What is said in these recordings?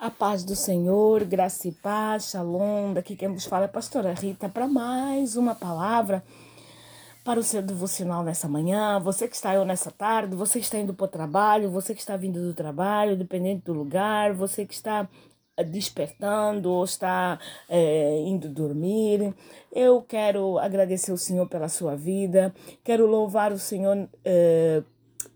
A paz do Senhor, graça e paz, shalom. Daqui quem vos fala é a pastora Rita para mais uma palavra para o seu devocional nessa manhã. Você que está aí nessa tarde, você que está indo para o trabalho, você que está vindo do trabalho, dependente do lugar, você que está eh, despertando ou está é, indo dormir. Eu quero agradecer o Senhor pela sua vida, quero louvar o Senhor. É,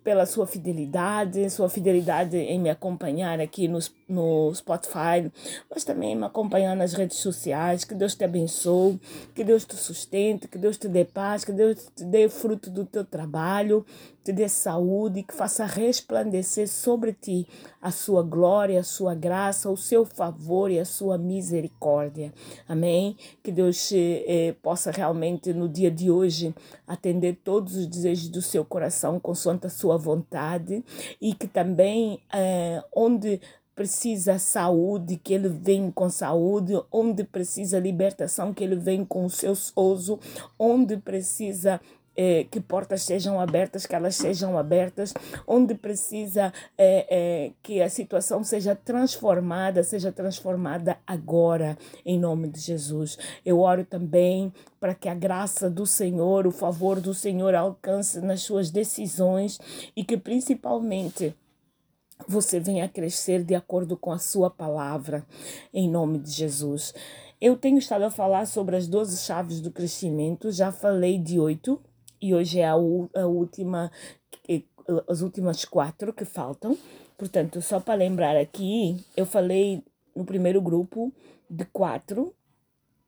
pela sua fidelidade, sua fidelidade em me acompanhar aqui no, no Spotify, mas também me acompanhar nas redes sociais. Que Deus te abençoe, que Deus te sustente, que Deus te dê paz, que Deus te dê fruto do teu trabalho, te dê saúde, que faça resplandecer sobre ti a sua glória, a sua graça, o seu favor e a sua misericórdia. Amém? Que Deus eh, possa realmente no dia de hoje atender todos os desejos do seu coração consoante a sua vontade e que também eh, onde precisa saúde, que ele vem com saúde, onde precisa libertação, que ele vem com o seu souzo, onde precisa é, que portas sejam abertas, que elas sejam abertas, onde precisa é, é, que a situação seja transformada, seja transformada agora, em nome de Jesus. Eu oro também para que a graça do Senhor, o favor do Senhor alcance nas suas decisões e que principalmente você venha crescer de acordo com a sua palavra, em nome de Jesus. Eu tenho estado a falar sobre as 12 chaves do crescimento, já falei de oito, e hoje é a, a última, as últimas quatro que faltam. Portanto, só para lembrar aqui, eu falei no primeiro grupo de quatro,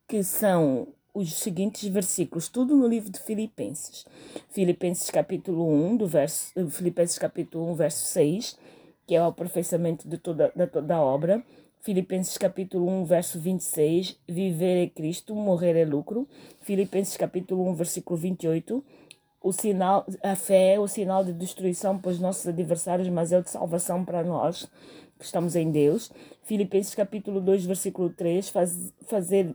que são os seguintes versículos, tudo no livro de Filipenses. Filipenses capítulo 1, do verso, Filipenses capítulo 1, verso 6, que é o aperfeiçoamento de toda, de toda a obra. Filipenses capítulo 1, verso 26, viver é Cristo, morrer é lucro. Filipenses capítulo 1, versículo 28, o sinal, a fé é o sinal de destruição para os nossos adversários, mas é o de salvação para nós que estamos em Deus. Filipenses capítulo 2, versículo 3, faz, fazer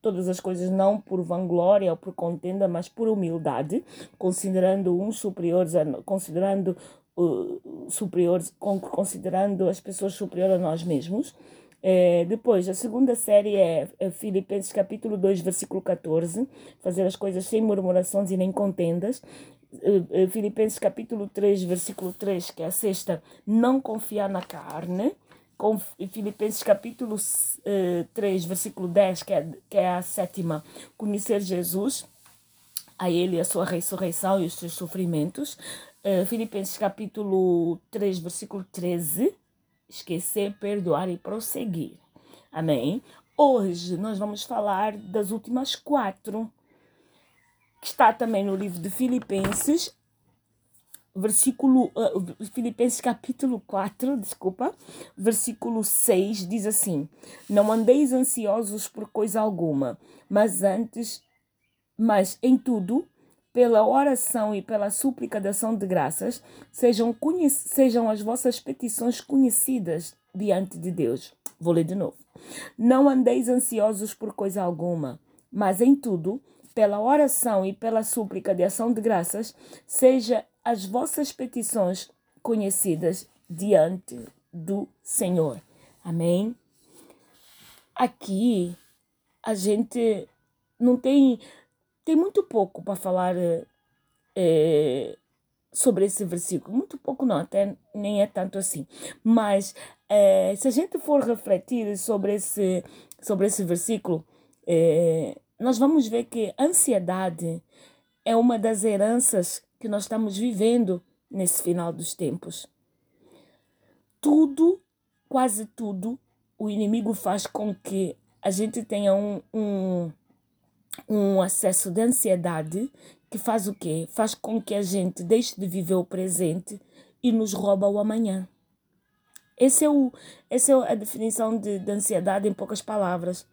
todas as coisas não por vanglória ou por contenda, mas por humildade, considerando uns superiores, a, considerando uh, superiores, considerando as pessoas superiores a nós mesmos. É, depois, a segunda série é, é Filipenses capítulo 2, versículo 14, fazer as coisas sem murmurações e nem contendas. É, é, Filipenses capítulo 3, versículo 3, que é a sexta, não confiar na carne. Com Filipenses capítulo uh, 3, versículo 10, que é, que é a sétima, conhecer Jesus, a Ele, a sua ressurreição e os seus sofrimentos. Uh, Filipenses capítulo 3, versículo 13, esquecer, perdoar e prosseguir. Amém? Hoje nós vamos falar das últimas quatro, que está também no livro de Filipenses, versículo uh, Filipenses capítulo 4, desculpa, versículo 6 diz assim: Não andeis ansiosos por coisa alguma, mas antes, mas em tudo pela oração e pela súplica de ação de graças, sejam, sejam as vossas petições conhecidas diante de Deus. Vou ler de novo. Não andeis ansiosos por coisa alguma, mas em tudo, pela oração e pela súplica de ação de graças, seja as vossas petições conhecidas diante do Senhor. Amém? Aqui a gente não tem tem muito pouco para falar é, sobre esse versículo. Muito pouco, não, até nem é tanto assim. Mas é, se a gente for refletir sobre esse, sobre esse versículo, é, nós vamos ver que a ansiedade é uma das heranças que nós estamos vivendo nesse final dos tempos. Tudo, quase tudo, o inimigo faz com que a gente tenha um, um um acesso de ansiedade que faz o quê? Faz com que a gente deixe de viver o presente e nos rouba o amanhã. Esse é o, essa é a definição de, de ansiedade em poucas palavras.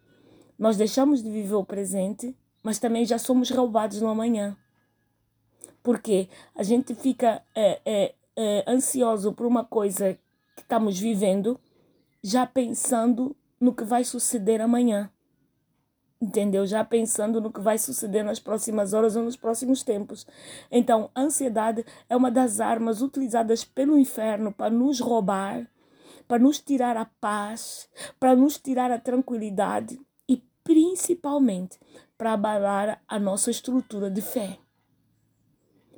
Nós deixamos de viver o presente, mas também já somos roubados no amanhã. Porque a gente fica é, é, é, ansioso por uma coisa que estamos vivendo, já pensando no que vai suceder amanhã entendeu? Já pensando no que vai suceder nas próximas horas ou nos próximos tempos. Então, a ansiedade é uma das armas utilizadas pelo inferno para nos roubar, para nos tirar a paz, para nos tirar a tranquilidade e principalmente para abalar a nossa estrutura de fé.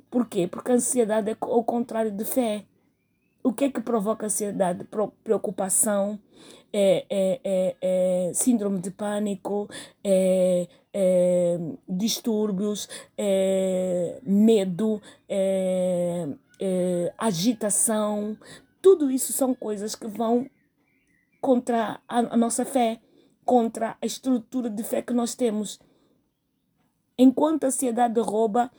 Por quê? Porque a ansiedade é o contrário de fé. O que é que provoca ansiedade? Preocupação, é, é, é, é síndrome de pânico, é, é, distúrbios, medo, agitação. Tudo isso são coisas que vão contra a, a nossa fé, contra a estrutura de fé que nós temos. Enquanto a ansiedade rouba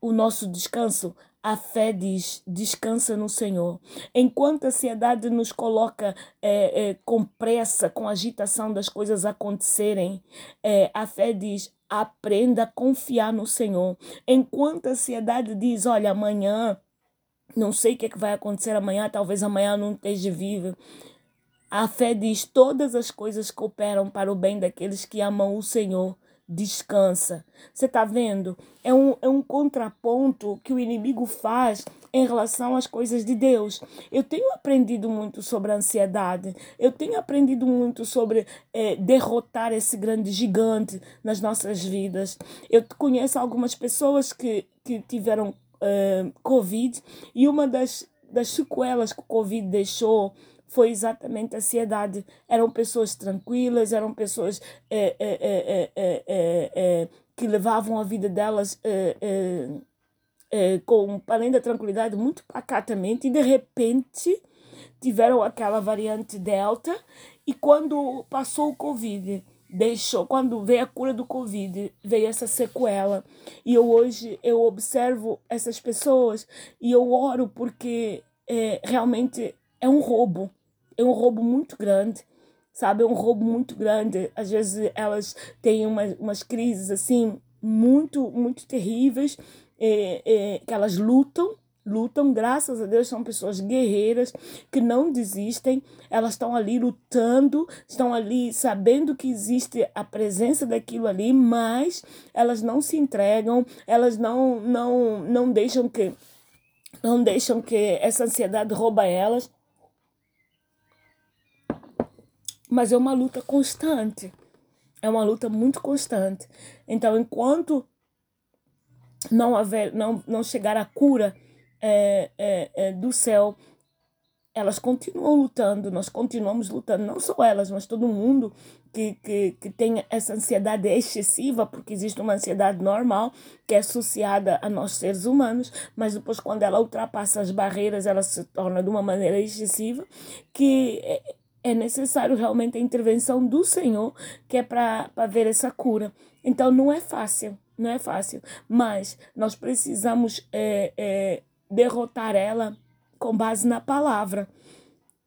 o nosso descanso, a fé diz: descansa no Senhor. Enquanto a ansiedade nos coloca é, é, com pressa, com agitação das coisas acontecerem, é, a fé diz: aprenda a confiar no Senhor. Enquanto a ansiedade diz: olha, amanhã, não sei o que, é que vai acontecer amanhã, talvez amanhã não esteja vivo. A fé diz: todas as coisas cooperam para o bem daqueles que amam o Senhor descansa. Você está vendo? É um, é um contraponto que o inimigo faz em relação às coisas de Deus. Eu tenho aprendido muito sobre a ansiedade, eu tenho aprendido muito sobre é, derrotar esse grande gigante nas nossas vidas. Eu conheço algumas pessoas que, que tiveram uh, Covid e uma das, das sequelas que o Covid deixou foi exatamente a ansiedade. Eram pessoas tranquilas, eram pessoas é, é, é, que levavam a vida delas com, além da tranquilidade, muito pacatamente, e de repente tiveram aquela variante Delta, e quando passou o Covid, deixou, quando veio a cura do Covid, veio essa sequela. E eu hoje eu observo essas pessoas e eu oro porque é, realmente é um roubo é um roubo muito grande, sabe? É um roubo muito grande. Às vezes elas têm umas, umas crises assim muito, muito terríveis, é, é, que elas lutam, lutam, graças a Deus, são pessoas guerreiras que não desistem, elas estão ali lutando, estão ali sabendo que existe a presença daquilo ali, mas elas não se entregam, elas não não não deixam que não deixam que essa ansiedade rouba elas mas é uma luta constante. É uma luta muito constante. Então, enquanto não haver, não, não chegar a cura é, é, é, do céu, elas continuam lutando, nós continuamos lutando, não só elas, mas todo mundo que, que, que tem essa ansiedade excessiva, porque existe uma ansiedade normal que é associada a nós seres humanos, mas depois quando ela ultrapassa as barreiras, ela se torna de uma maneira excessiva, que é, necessário realmente a intervenção do Senhor, que é para ver essa cura. Então não é fácil, não é fácil, mas nós precisamos é, é, derrotar ela com base na palavra.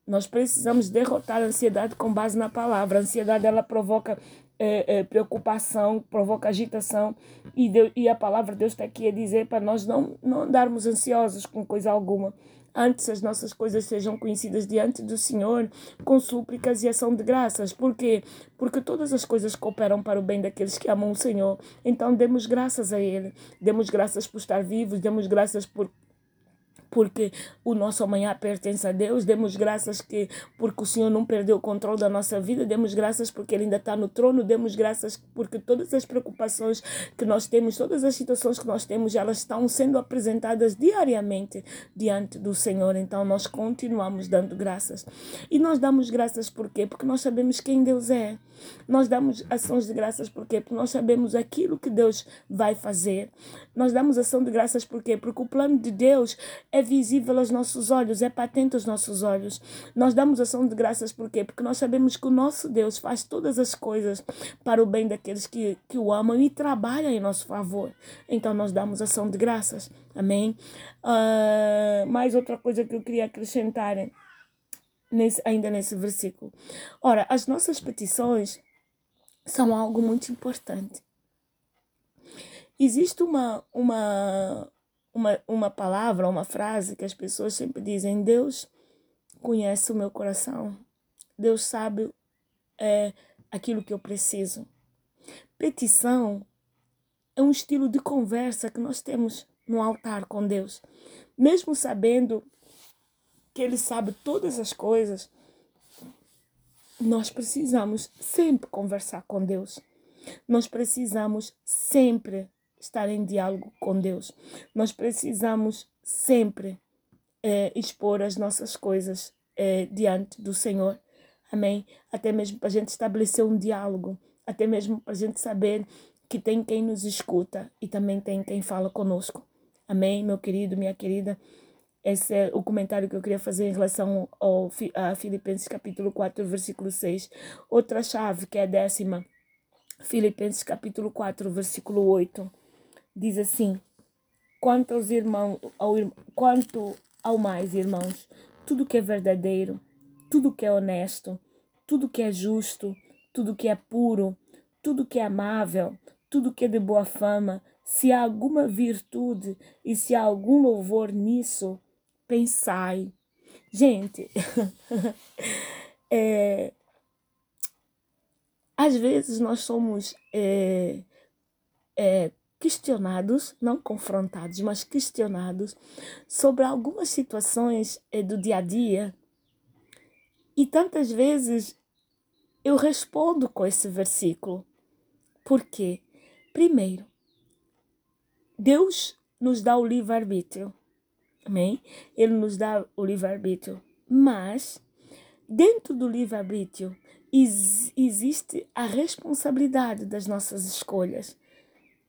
Nós precisamos derrotar a ansiedade com base na palavra. A ansiedade ela provoca é, é, preocupação, provoca agitação e, Deus, e a palavra de Deus está aqui a dizer para nós não, não andarmos ansiosos com coisa alguma, Antes as nossas coisas sejam conhecidas diante do Senhor com súplicas e ação de graças. Por quê? Porque todas as coisas cooperam para o bem daqueles que amam o Senhor. Então demos graças a Ele. Demos graças por estar vivos, demos graças por porque o nosso amanhã pertence a Deus. Demos graças que porque o Senhor não perdeu o controle da nossa vida. Demos graças porque Ele ainda está no trono. Demos graças porque todas as preocupações que nós temos, todas as situações que nós temos, elas estão sendo apresentadas diariamente diante do Senhor. Então nós continuamos dando graças. E nós damos graças por quê? Porque nós sabemos quem Deus é. Nós damos ações de graças por quê? Porque nós sabemos aquilo que Deus vai fazer. Nós damos ação de graças por quê? Porque o plano de Deus é visível aos nossos olhos, é patente aos nossos olhos. Nós damos ação de graças por quê? Porque nós sabemos que o nosso Deus faz todas as coisas para o bem daqueles que, que o amam e trabalha em nosso favor. Então nós damos ação de graças. Amém? Uh, mais outra coisa que eu queria acrescentar nesse, ainda nesse versículo. Ora, as nossas petições são algo muito importante. Existe uma, uma, uma, uma palavra, uma frase que as pessoas sempre dizem: Deus conhece o meu coração, Deus sabe é, aquilo que eu preciso. Petição é um estilo de conversa que nós temos no altar com Deus, mesmo sabendo que Ele sabe todas as coisas, nós precisamos sempre conversar com Deus. Nós precisamos sempre estar em diálogo com Deus. Nós precisamos sempre é, expor as nossas coisas é, diante do Senhor. Amém? Até mesmo para a gente estabelecer um diálogo, até mesmo para a gente saber que tem quem nos escuta e também tem quem fala conosco. Amém, meu querido, minha querida. Esse é o comentário que eu queria fazer em relação ao, a Filipenses capítulo 4, versículo 6. Outra chave, que é a décima, Filipenses capítulo 4, versículo 8, diz assim: Quanto aos irmãos, ao, quanto ao mais, irmãos, tudo que é verdadeiro, tudo que é honesto, tudo que é justo, tudo que é puro, tudo que é amável, tudo que é de boa fama, se há alguma virtude e se há algum louvor nisso, pensai. Gente, é, às vezes nós somos é, é, questionados, não confrontados, mas questionados sobre algumas situações é, do dia a dia. E tantas vezes eu respondo com esse versículo. Por quê? Primeiro, Deus nos dá o livre-arbítrio. Amém? Ele nos dá o livre-arbítrio. Mas, dentro do livre-arbítrio, existe a responsabilidade das nossas escolhas.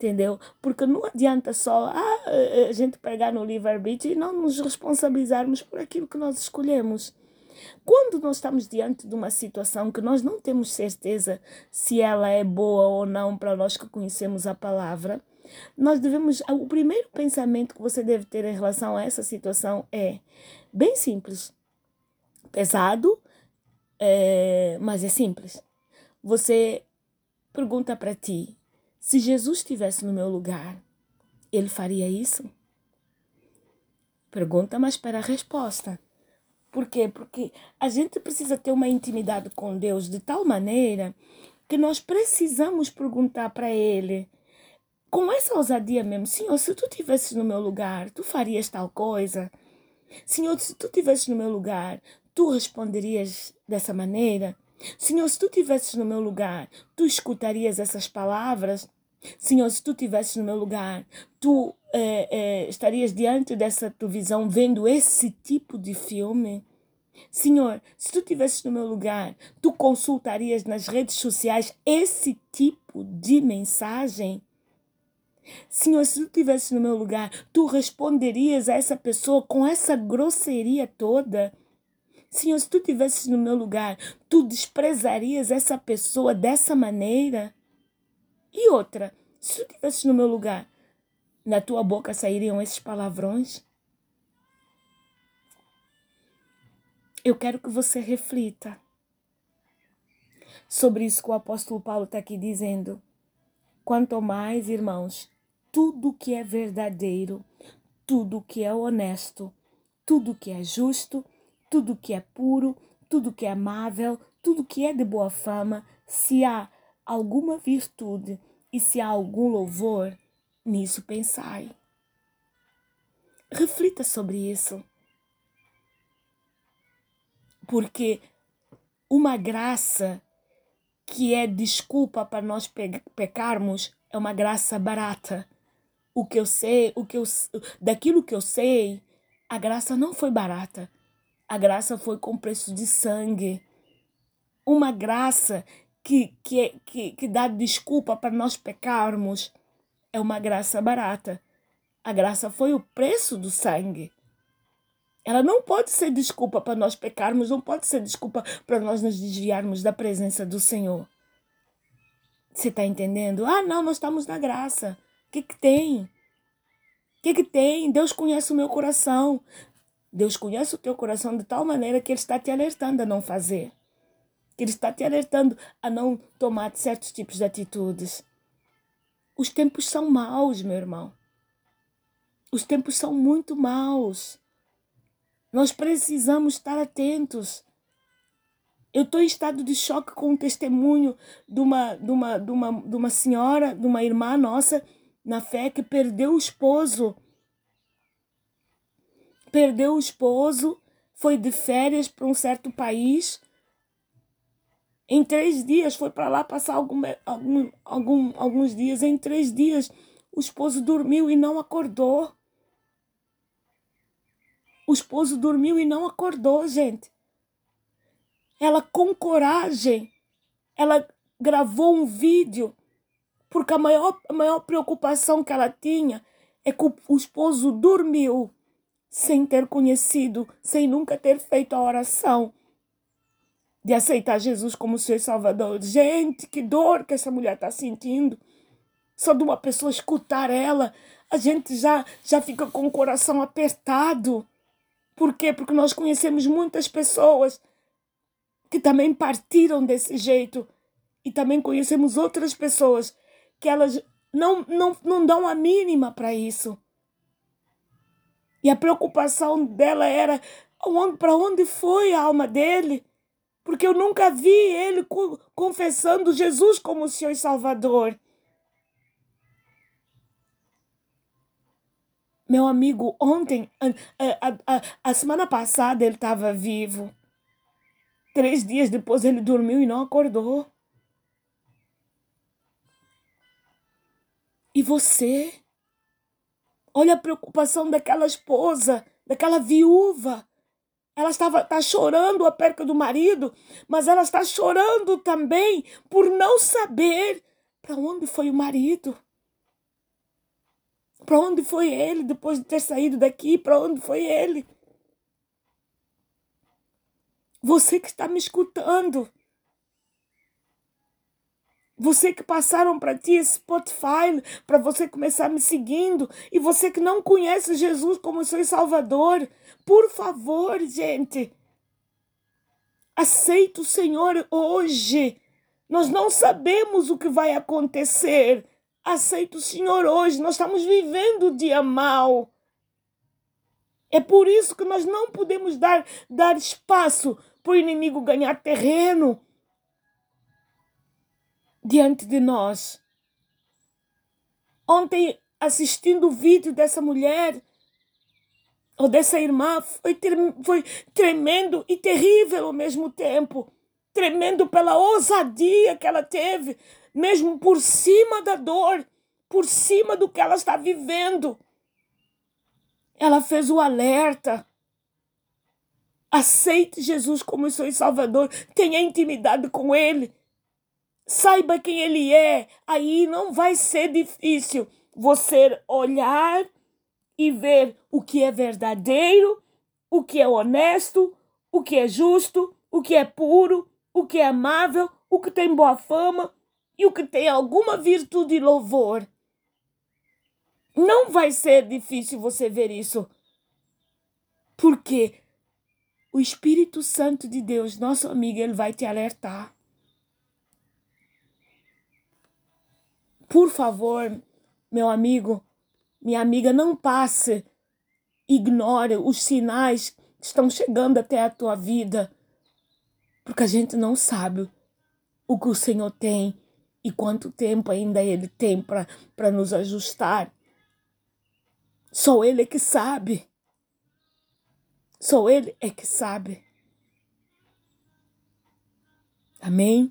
Entendeu? Porque não adianta só ah, a gente pegar no livre-arbítrio e não nos responsabilizarmos por aquilo que nós escolhemos. Quando nós estamos diante de uma situação que nós não temos certeza se ela é boa ou não para nós que conhecemos a palavra, nós devemos. O primeiro pensamento que você deve ter em relação a essa situação é bem simples. Pesado, é, mas é simples. Você pergunta para ti: se Jesus estivesse no meu lugar, ele faria isso? Pergunta, mas espera a resposta. Por quê? Porque a gente precisa ter uma intimidade com Deus de tal maneira que nós precisamos perguntar para Ele com essa ousadia mesmo, Senhor, se tu estivesses no meu lugar, tu farias tal coisa? Senhor, se tu estivesses no meu lugar, tu responderias dessa maneira? Senhor, se tu estivesses no meu lugar, tu escutarias essas palavras? Senhor, se tu estivesses no meu lugar, tu é, é, estarias diante dessa televisão vendo esse tipo de filme? Senhor, se tu estivesses no meu lugar, tu consultarias nas redes sociais esse tipo de mensagem? Senhor, se tu estivesse no meu lugar, tu responderias a essa pessoa com essa grosseria toda? Senhor, se tu estivesse no meu lugar, tu desprezarias essa pessoa dessa maneira? E outra, se tu estivesse no meu lugar, na tua boca sairiam esses palavrões? Eu quero que você reflita sobre isso que o apóstolo Paulo está aqui dizendo. Quanto mais, irmãos, tudo que é verdadeiro, tudo que é honesto, tudo que é justo, tudo que é puro, tudo que é amável, tudo que é de boa fama, se há alguma virtude e se há algum louvor, nisso pensai. Reflita sobre isso. Porque uma graça que é desculpa para nós pecarmos é uma graça barata o que eu sei, o que eu, daquilo que eu sei, a graça não foi barata. A graça foi com preço de sangue. Uma graça que, que, que, que dá desculpa para nós pecarmos é uma graça barata. A graça foi o preço do sangue. Ela não pode ser desculpa para nós pecarmos, não pode ser desculpa para nós nos desviarmos da presença do Senhor. Você está entendendo? Ah, não, nós estamos na graça que, que tem? O que, que tem? Deus conhece o meu coração. Deus conhece o teu coração de tal maneira que Ele está te alertando a não fazer. Que Ele está te alertando a não tomar certos tipos de atitudes. Os tempos são maus, meu irmão. Os tempos são muito maus. Nós precisamos estar atentos. Eu estou em estado de choque com o testemunho de uma, de, uma, de, uma, de uma senhora, de uma irmã nossa, na fé que perdeu o esposo. Perdeu o esposo, foi de férias para um certo país. Em três dias foi para lá passar algum, algum, algum, alguns dias. Em três dias o esposo dormiu e não acordou. O esposo dormiu e não acordou, gente. Ela, com coragem, ela gravou um vídeo, porque a maior, a maior preocupação que ela tinha é que o esposo dormiu sem ter conhecido, sem nunca ter feito a oração de aceitar Jesus como seu Salvador. Gente, que dor que essa mulher está sentindo. Só de uma pessoa escutar ela, a gente já, já fica com o coração apertado. Por quê? Porque nós conhecemos muitas pessoas que também partiram desse jeito. E também conhecemos outras pessoas que elas não, não, não dão a mínima para isso. E a preocupação dela era para onde foi a alma dele? Porque eu nunca vi ele confessando Jesus como Senhor e Salvador. Meu amigo, ontem, a, a, a, a semana passada, ele estava vivo. Três dias depois ele dormiu e não acordou. E você? Olha a preocupação daquela esposa, daquela viúva. Ela estava tá chorando a perca do marido, mas ela está chorando também por não saber para onde foi o marido. Para onde foi ele depois de ter saído daqui? Para onde foi ele? Você que está me escutando. Você que passaram para ti esse Spotify para você começar me seguindo e você que não conhece Jesus como seu Salvador, por favor, gente, aceita o Senhor hoje. Nós não sabemos o que vai acontecer. Aceita o Senhor hoje. Nós estamos vivendo o dia mal. É por isso que nós não podemos dar, dar espaço para o inimigo ganhar terreno diante de nós. Ontem, assistindo o vídeo dessa mulher ou dessa irmã, foi, foi tremendo e terrível ao mesmo tempo. Tremendo pela ousadia que ela teve, mesmo por cima da dor, por cima do que ela está vivendo. Ela fez o alerta. Aceite Jesus como seu Salvador. Tenha intimidade com Ele. Saiba quem Ele é. Aí não vai ser difícil você olhar e ver o que é verdadeiro, o que é honesto, o que é justo, o que é puro, o que é amável, o que tem boa fama e o que tem alguma virtude e louvor. Não vai ser difícil você ver isso. Porque o Espírito Santo de Deus, nosso amigo, ele vai te alertar. Por favor, meu amigo, minha amiga, não passe, ignore os sinais que estão chegando até a tua vida, porque a gente não sabe o que o Senhor tem e quanto tempo ainda Ele tem para nos ajustar. Só Ele é que sabe. Só Ele é que sabe. Amém?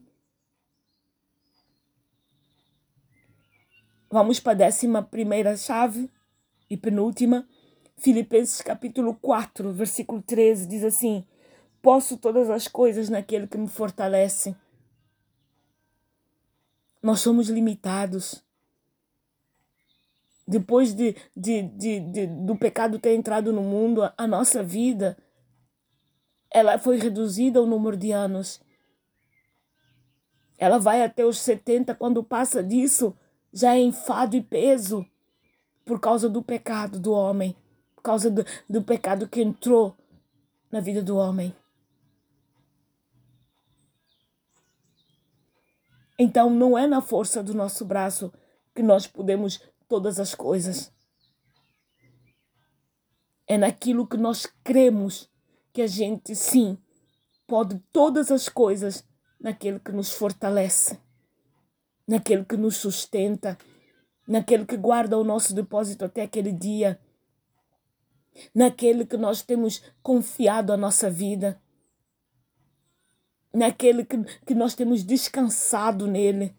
Vamos para a décima primeira chave e penúltima. Filipenses capítulo 4, versículo 13 diz assim: Posso todas as coisas naquele que me fortalece. Nós somos limitados depois de, de, de, de, do pecado ter entrado no mundo, a nossa vida ela foi reduzida ao número de anos. Ela vai até os 70, quando passa disso, já é enfado e peso por causa do pecado do homem, por causa do, do pecado que entrou na vida do homem. Então, não é na força do nosso braço que nós podemos todas as coisas. É naquilo que nós cremos que a gente, sim, pode todas as coisas naquele que nos fortalece, naquele que nos sustenta, naquele que guarda o nosso depósito até aquele dia. naquele que nós temos confiado a nossa vida, naquele que, que nós temos descansado nele.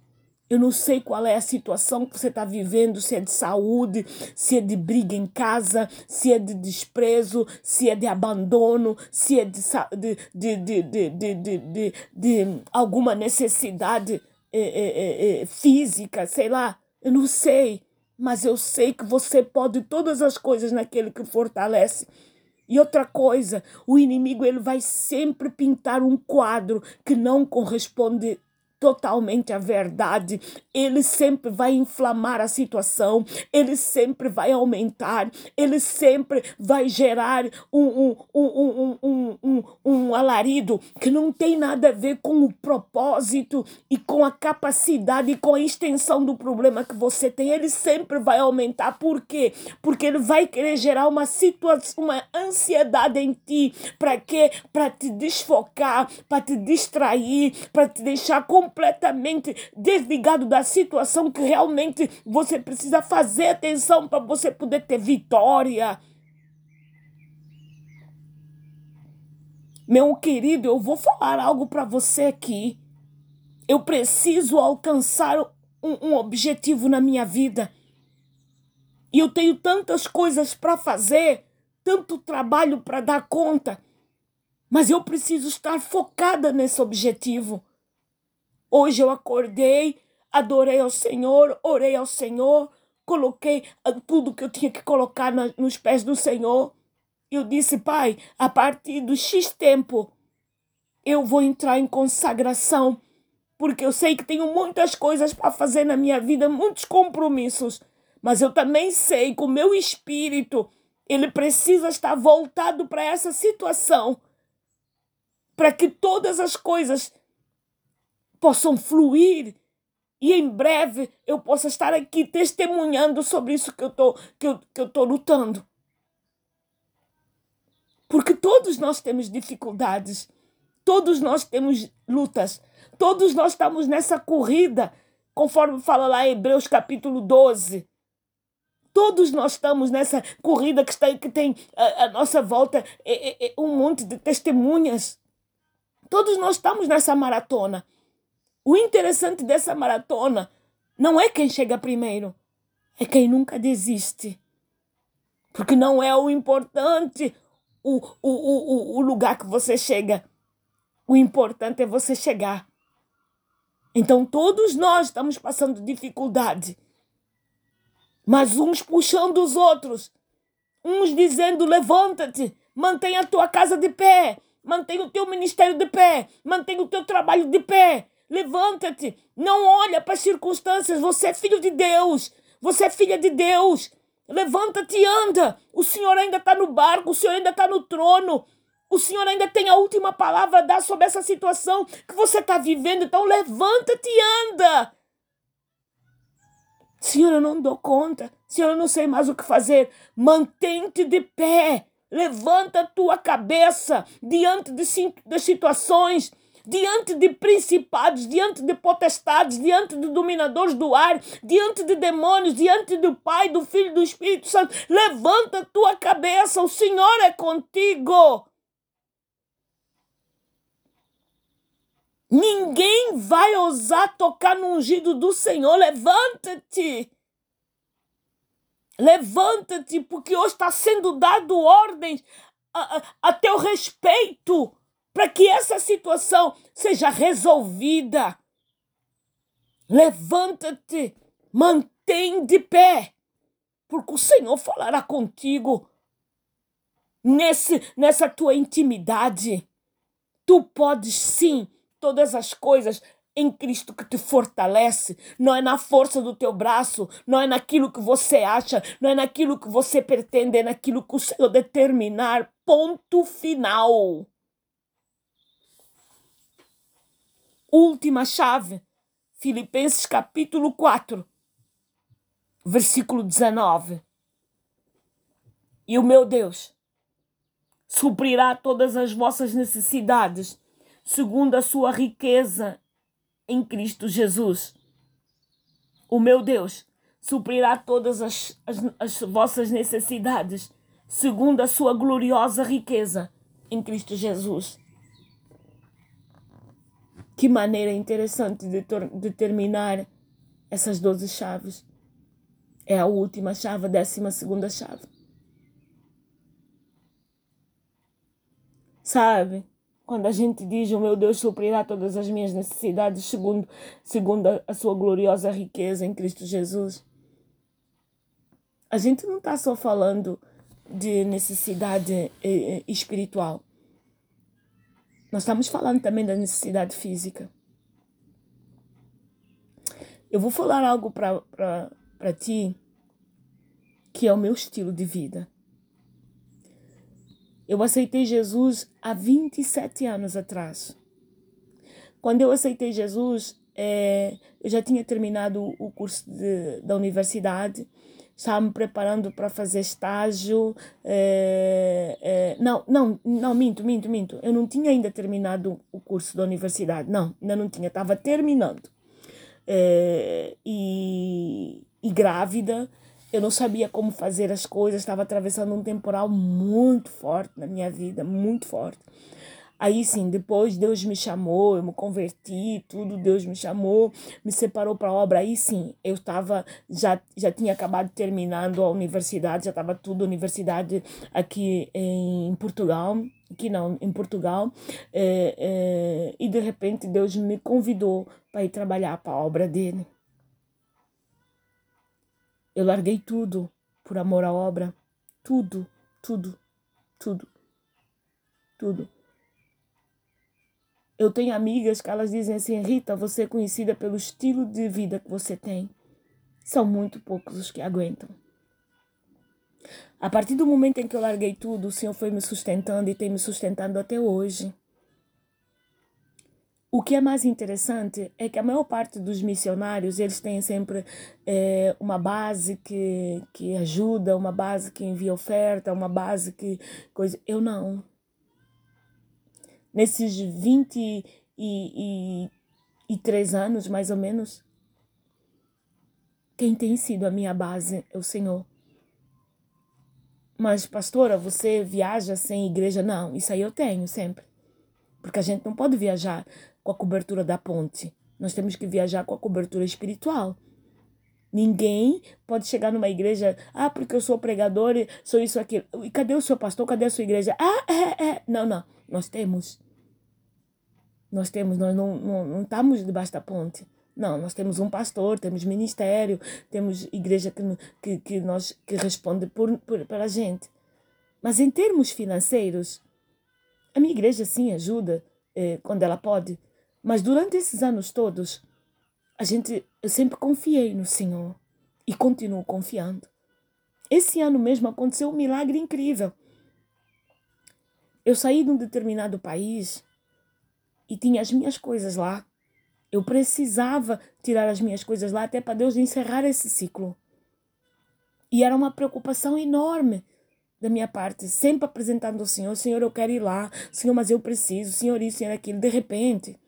Eu não sei qual é a situação que você está vivendo, se é de saúde, se é de briga em casa, se é de desprezo, se é de abandono, se é de, de, de, de, de, de, de, de alguma necessidade é, é, é, física, sei lá. Eu não sei, mas eu sei que você pode todas as coisas naquele que fortalece. E outra coisa, o inimigo ele vai sempre pintar um quadro que não corresponde totalmente a verdade, ele sempre vai inflamar a situação, ele sempre vai aumentar, ele sempre vai gerar um, um, um, um, um, um alarido que não tem nada a ver com o propósito e com a capacidade e com a extensão do problema que você tem. Ele sempre vai aumentar. Por quê? Porque ele vai querer gerar uma situação, uma ansiedade em ti. Para quê? Para te desfocar, para te distrair, para te deixar com completamente desligado da situação que realmente você precisa fazer atenção para você poder ter vitória. Meu querido, eu vou falar algo para você aqui. Eu preciso alcançar um, um objetivo na minha vida. E eu tenho tantas coisas para fazer, tanto trabalho para dar conta. Mas eu preciso estar focada nesse objetivo. Hoje eu acordei, adorei ao Senhor, orei ao Senhor, coloquei ah, tudo que eu tinha que colocar nos pés do Senhor. Eu disse, Pai, a partir do X tempo, eu vou entrar em consagração, porque eu sei que tenho muitas coisas para fazer na minha vida, muitos compromissos, mas eu também sei que o meu espírito, ele precisa estar voltado para essa situação, para que todas as coisas possam fluir e em breve eu possa estar aqui testemunhando sobre isso que eu tô, que eu, que eu tô lutando. Porque todos nós temos dificuldades, todos nós temos lutas, todos nós estamos nessa corrida, conforme fala lá em Hebreus capítulo 12. Todos nós estamos nessa corrida que, está, que tem a nossa volta é, é um monte de testemunhas. Todos nós estamos nessa maratona. O interessante dessa maratona não é quem chega primeiro, é quem nunca desiste. Porque não é o importante o, o, o, o lugar que você chega. O importante é você chegar. Então todos nós estamos passando dificuldade. Mas uns puxando os outros. Uns dizendo: levanta-te, mantenha a tua casa de pé, mantenha o teu ministério de pé, mantenha o teu trabalho de pé. Levanta-te. Não olha para as circunstâncias. Você é filho de Deus. Você é filha de Deus. Levanta-te e anda. O Senhor ainda está no barco. O Senhor ainda está no trono. O Senhor ainda tem a última palavra a dar sobre essa situação que você está vivendo. Então levanta-te e anda. Senhor, eu não dou conta. Senhor, eu não sei mais o que fazer. Mantente de pé. Levanta a tua cabeça diante de, de situações diante de principados, diante de potestades, diante de dominadores do ar, diante de demônios, diante do Pai, do Filho e do Espírito Santo. Levanta a tua cabeça, o Senhor é contigo. Ninguém vai ousar tocar no ungido do Senhor. Levanta-te. Levanta-te, porque hoje está sendo dado ordens a, a, a teu respeito para que essa situação seja resolvida. Levanta-te, mantém de pé, porque o Senhor falará contigo nesse, nessa tua intimidade. Tu podes sim todas as coisas em Cristo que te fortalece, não é na força do teu braço, não é naquilo que você acha, não é naquilo que você pretende, é naquilo que o Senhor determinar. Ponto final. Última chave. Filipenses capítulo 4, versículo 19. E o meu Deus suprirá todas as vossas necessidades, segundo a sua riqueza em Cristo Jesus. O meu Deus suprirá todas as, as, as vossas necessidades, segundo a sua gloriosa riqueza em Cristo Jesus. Que maneira interessante de, de terminar essas 12 chaves. É a última chave, a décima segunda chave. Sabe? Quando a gente diz, o meu Deus suprirá todas as minhas necessidades segundo, segundo a sua gloriosa riqueza em Cristo Jesus. A gente não está só falando de necessidade eh, eh, espiritual. Nós estamos falando também da necessidade física. Eu vou falar algo para ti que é o meu estilo de vida. Eu aceitei Jesus há 27 anos atrás. Quando eu aceitei Jesus, é, eu já tinha terminado o curso de, da universidade estava me preparando para fazer estágio. É, é, não, não, não, minto, minto, minto. Eu não tinha ainda terminado o curso da universidade. Não, ainda não tinha, estava terminando. É, e, e grávida, eu não sabia como fazer as coisas, estava atravessando um temporal muito forte na minha vida, muito forte. Aí sim, depois Deus me chamou, eu me converti, tudo Deus me chamou, me separou para a obra. Aí sim, eu estava já já tinha acabado terminando a universidade, já estava tudo universidade aqui em Portugal, aqui não, em Portugal. É, é, e de repente Deus me convidou para ir trabalhar para a obra dele. Eu larguei tudo por amor à obra, tudo, tudo, tudo, tudo. Eu tenho amigas que elas dizem assim, Rita, você é conhecida pelo estilo de vida que você tem. São muito poucos os que aguentam. A partir do momento em que eu larguei tudo, o Senhor foi me sustentando e tem me sustentando até hoje. O que é mais interessante é que a maior parte dos missionários, eles têm sempre é, uma base que, que ajuda, uma base que envia oferta, uma base que... coisa. Eu não nesses 23 anos, mais ou menos, quem tem sido a minha base é o Senhor. Mas, pastora, você viaja sem igreja? Não, isso aí eu tenho sempre. Porque a gente não pode viajar com a cobertura da ponte. Nós temos que viajar com a cobertura espiritual. Ninguém pode chegar numa igreja, ah, porque eu sou pregador, sou isso, aquilo. E cadê o seu pastor? Cadê a sua igreja? Ah, é, é. Não, não. Nós temos. Nós temos, nós não, não, não estamos debaixo da ponte. Não, nós temos um pastor, temos ministério, temos igreja que, que, que, nós, que responde por, por, pela gente. Mas em termos financeiros, a minha igreja sim ajuda eh, quando ela pode. Mas durante esses anos todos, a gente, eu sempre confiei no Senhor e continuo confiando. Esse ano mesmo aconteceu um milagre incrível. Eu saí de um determinado país e tinha as minhas coisas lá. Eu precisava tirar as minhas coisas lá até para Deus encerrar esse ciclo. E era uma preocupação enorme da minha parte, sempre apresentando ao Senhor: Senhor, eu quero ir lá, Senhor, mas eu preciso, Senhor, isso, Senhor, aquilo. De repente,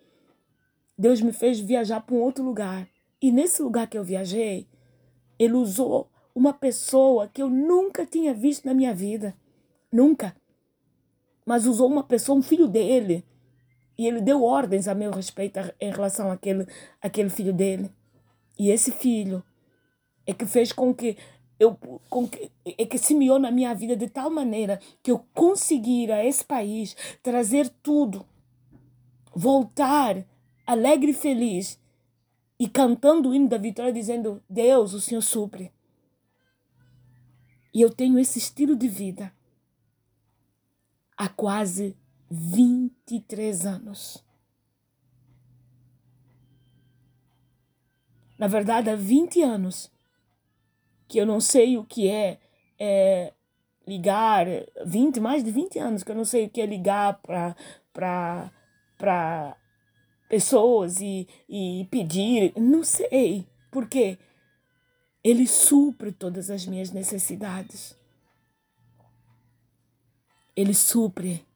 Deus me fez viajar para um outro lugar. E nesse lugar que eu viajei, Ele usou uma pessoa que eu nunca tinha visto na minha vida. Nunca. Mas usou uma pessoa, um filho dele, e ele deu ordens a meu respeito em relação àquele, àquele filho dele. E esse filho é que fez com que eu com que, é que semeou na minha vida de tal maneira que eu conseguir a esse país trazer tudo, voltar alegre e feliz e cantando o hino da vitória, dizendo: Deus, o Senhor supre. E eu tenho esse estilo de vida há quase 23 anos. Na verdade, há 20 anos que eu não sei o que é, é ligar, 20, mais de 20 anos que eu não sei o que é ligar para pessoas e, e pedir, não sei, porque ele supre todas as minhas necessidades. Ele supre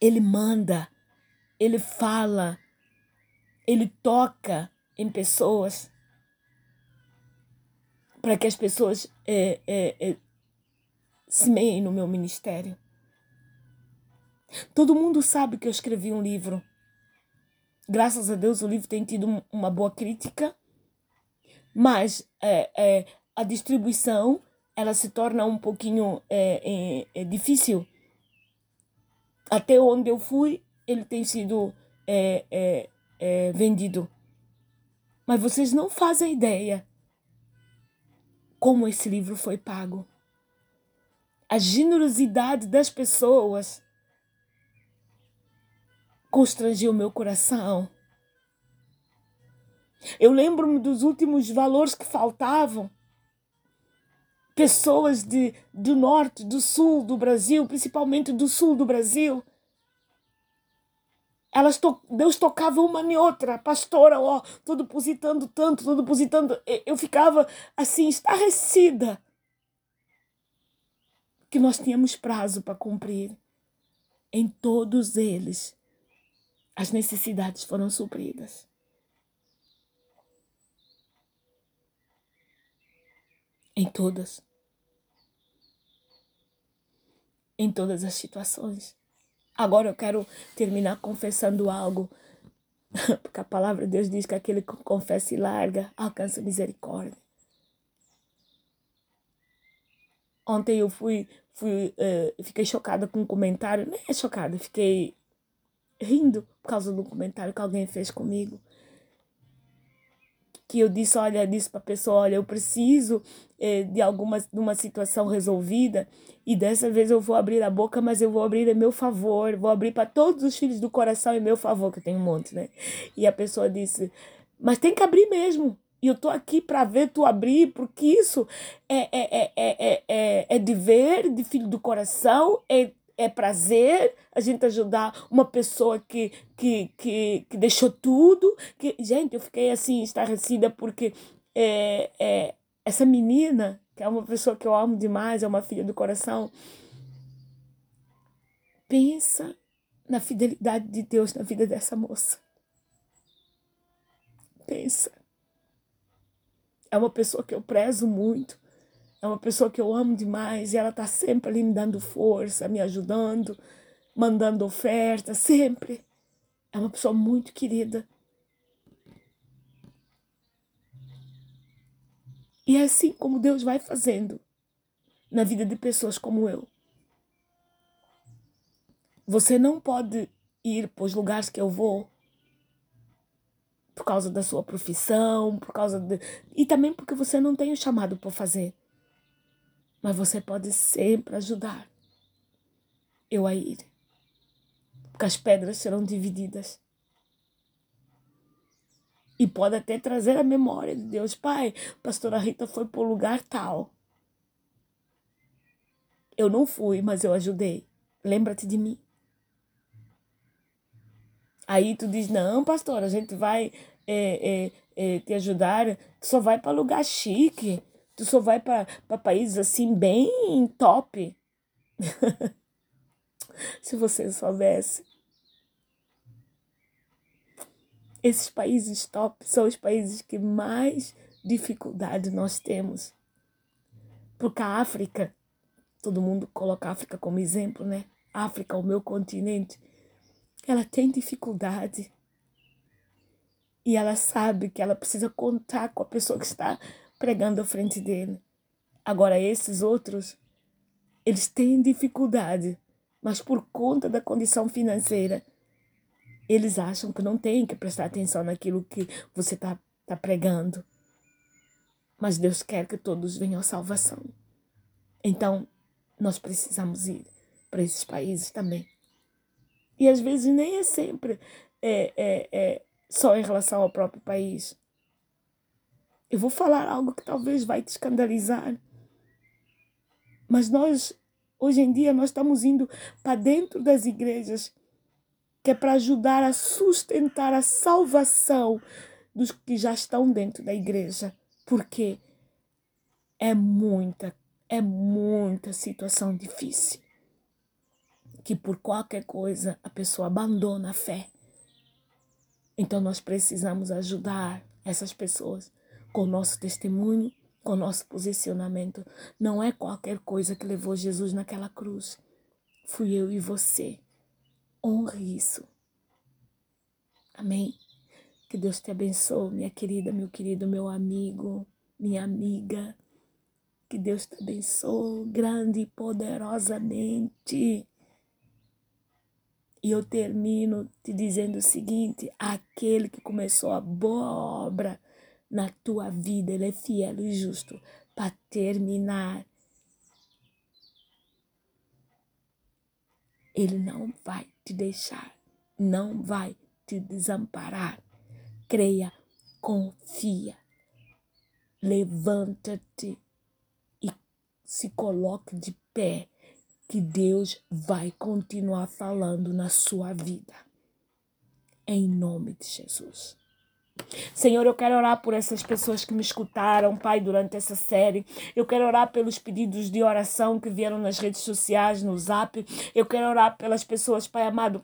ele manda, ele fala, ele toca em pessoas para que as pessoas é, é, é, semeiem no meu ministério. Todo mundo sabe que eu escrevi um livro. Graças a Deus o livro tem tido uma boa crítica, mas é, é, a distribuição ela se torna um pouquinho é, é, é difícil. Até onde eu fui, ele tem sido é, vendido. Mas vocês não fazem ideia como esse livro foi pago. A generosidade das pessoas constrangiu meu coração. Eu lembro-me dos últimos valores que faltavam. Pessoas de, do norte, do sul do Brasil, principalmente do sul do Brasil. Elas to, Deus tocava uma nem outra. Pastora, ó, tô depositando tanto, tô depositando. Eu ficava assim, estarrecida. Que nós tínhamos prazo para cumprir. Em todos eles, as necessidades foram supridas. Em todas. Em todas as situações. Agora eu quero terminar confessando algo. Porque a palavra de Deus diz que aquele que confessa e larga alcança misericórdia. Ontem eu fui, fui uh, fiquei chocada com um comentário, nem é chocada, fiquei rindo por causa do comentário que alguém fez comigo que eu disse, olha, disse para a pessoa, olha, eu preciso eh, de alguma de uma situação resolvida e dessa vez eu vou abrir a boca, mas eu vou abrir em meu favor, vou abrir para todos os filhos do coração em meu favor, que eu tenho um monte, né? E a pessoa disse, mas tem que abrir mesmo. E eu tô aqui para ver tu abrir, porque isso é, é, é, é, é, é dever de filho do coração, é é prazer a gente ajudar uma pessoa que, que, que, que deixou tudo. Que, gente, eu fiquei assim, estarrecida, porque é, é, essa menina, que é uma pessoa que eu amo demais, é uma filha do coração, pensa na fidelidade de Deus na vida dessa moça. Pensa. É uma pessoa que eu prezo muito. É uma pessoa que eu amo demais e ela está sempre ali me dando força, me ajudando, mandando oferta, sempre. É uma pessoa muito querida. E é assim como Deus vai fazendo na vida de pessoas como eu. Você não pode ir para os lugares que eu vou por causa da sua profissão, por causa de... e também porque você não tem o chamado para fazer. Mas você pode sempre ajudar eu a ir. Porque as pedras serão divididas. E pode até trazer a memória de Deus. Pai, pastora Rita foi para o lugar tal. Eu não fui, mas eu ajudei. Lembra-te de mim. Aí tu diz, não, pastor, a gente vai é, é, é, te ajudar, tu só vai para lugar chique. Tu só vai para países assim bem top. Se você soubesse. Esses países top são os países que mais dificuldade nós temos. Porque a África, todo mundo coloca a África como exemplo, né? A África, o meu continente, ela tem dificuldade. E ela sabe que ela precisa contar com a pessoa que está pregando à frente dele. Agora, esses outros, eles têm dificuldade, mas por conta da condição financeira, eles acham que não tem que prestar atenção naquilo que você está tá pregando. Mas Deus quer que todos venham à salvação. Então, nós precisamos ir para esses países também. E às vezes nem é sempre é, é, é só em relação ao próprio país. Eu vou falar algo que talvez vai te escandalizar. Mas nós, hoje em dia, nós estamos indo para dentro das igrejas, que é para ajudar a sustentar a salvação dos que já estão dentro da igreja. Porque é muita, é muita situação difícil. Que por qualquer coisa a pessoa abandona a fé. Então nós precisamos ajudar essas pessoas com o nosso testemunho, com o nosso posicionamento. Não é qualquer coisa que levou Jesus naquela cruz. Fui eu e você. Honre isso. Amém. Que Deus te abençoe, minha querida, meu querido, meu amigo, minha amiga. Que Deus te abençoe grande e poderosamente. E eu termino te dizendo o seguinte: aquele que começou a boa obra na tua vida, ele é fiel e justo para terminar. Ele não vai te deixar, não vai te desamparar. Creia, confia, levanta-te e se coloque de pé, que Deus vai continuar falando na sua vida. Em nome de Jesus. Senhor, eu quero orar por essas pessoas que me escutaram, Pai, durante essa série. Eu quero orar pelos pedidos de oração que vieram nas redes sociais, no zap. Eu quero orar pelas pessoas, Pai amado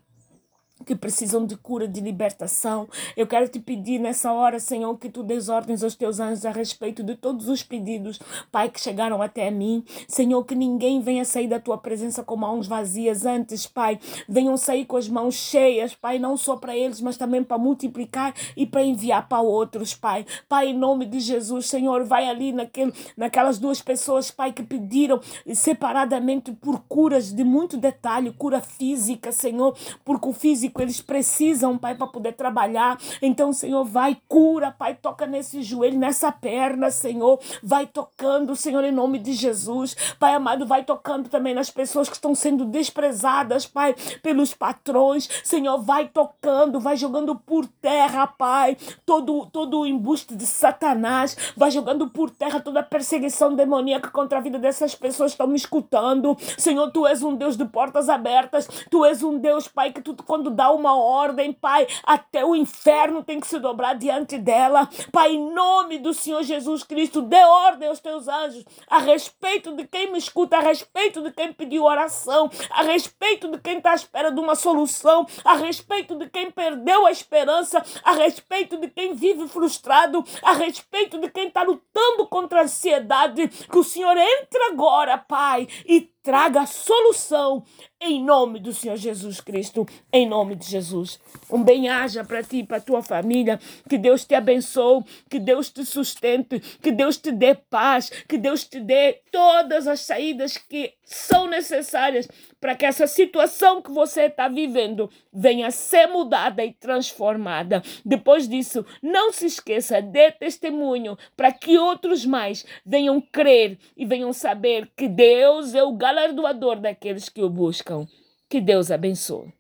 que precisam de cura, de libertação. Eu quero te pedir nessa hora, Senhor, que tu desordens os teus anjos a respeito de todos os pedidos, Pai, que chegaram até mim. Senhor, que ninguém venha sair da tua presença com mãos vazias. Antes, Pai, venham sair com as mãos cheias, Pai, não só para eles, mas também para multiplicar e para enviar para outros, Pai. Pai, em nome de Jesus, Senhor, vai ali naquele, naquelas duas pessoas, Pai, que pediram separadamente por curas de muito detalhe, cura física, Senhor, porque o físico físico, eles precisam, Pai, para poder trabalhar. Então, Senhor, vai, cura, Pai, toca nesse joelho, nessa perna, Senhor. Vai tocando, Senhor, em nome de Jesus. Pai amado, vai tocando também nas pessoas que estão sendo desprezadas, Pai, pelos patrões. Senhor, vai tocando, vai jogando por terra, Pai, todo, todo o embuste de Satanás. Vai jogando por terra toda a perseguição demoníaca contra a vida dessas pessoas que estão me escutando. Senhor, Tu és um Deus de portas abertas. Tu és um Deus, Pai, que Tu, quando dá uma ordem, Pai, até o inferno tem que se dobrar diante dela. Pai, em nome do Senhor Jesus Cristo, dê ordem aos teus anjos a respeito de quem me escuta, a respeito de quem pediu oração, a respeito de quem está à espera de uma solução, a respeito de quem perdeu a esperança, a respeito de quem vive frustrado, a respeito de quem está lutando contra a ansiedade. Que o Senhor entre agora, Pai, e traga solução em nome do Senhor Jesus Cristo, em nome de Jesus. Um bem-aja para ti e para tua família, que Deus te abençoe, que Deus te sustente, que Deus te dê paz, que Deus te dê todas as saídas que são necessárias para que essa situação que você está vivendo venha ser mudada e transformada. Depois disso, não se esqueça, dê testemunho para que outros mais venham crer e venham saber que Deus é o galardoador daqueles que o buscam. Que Deus abençoe.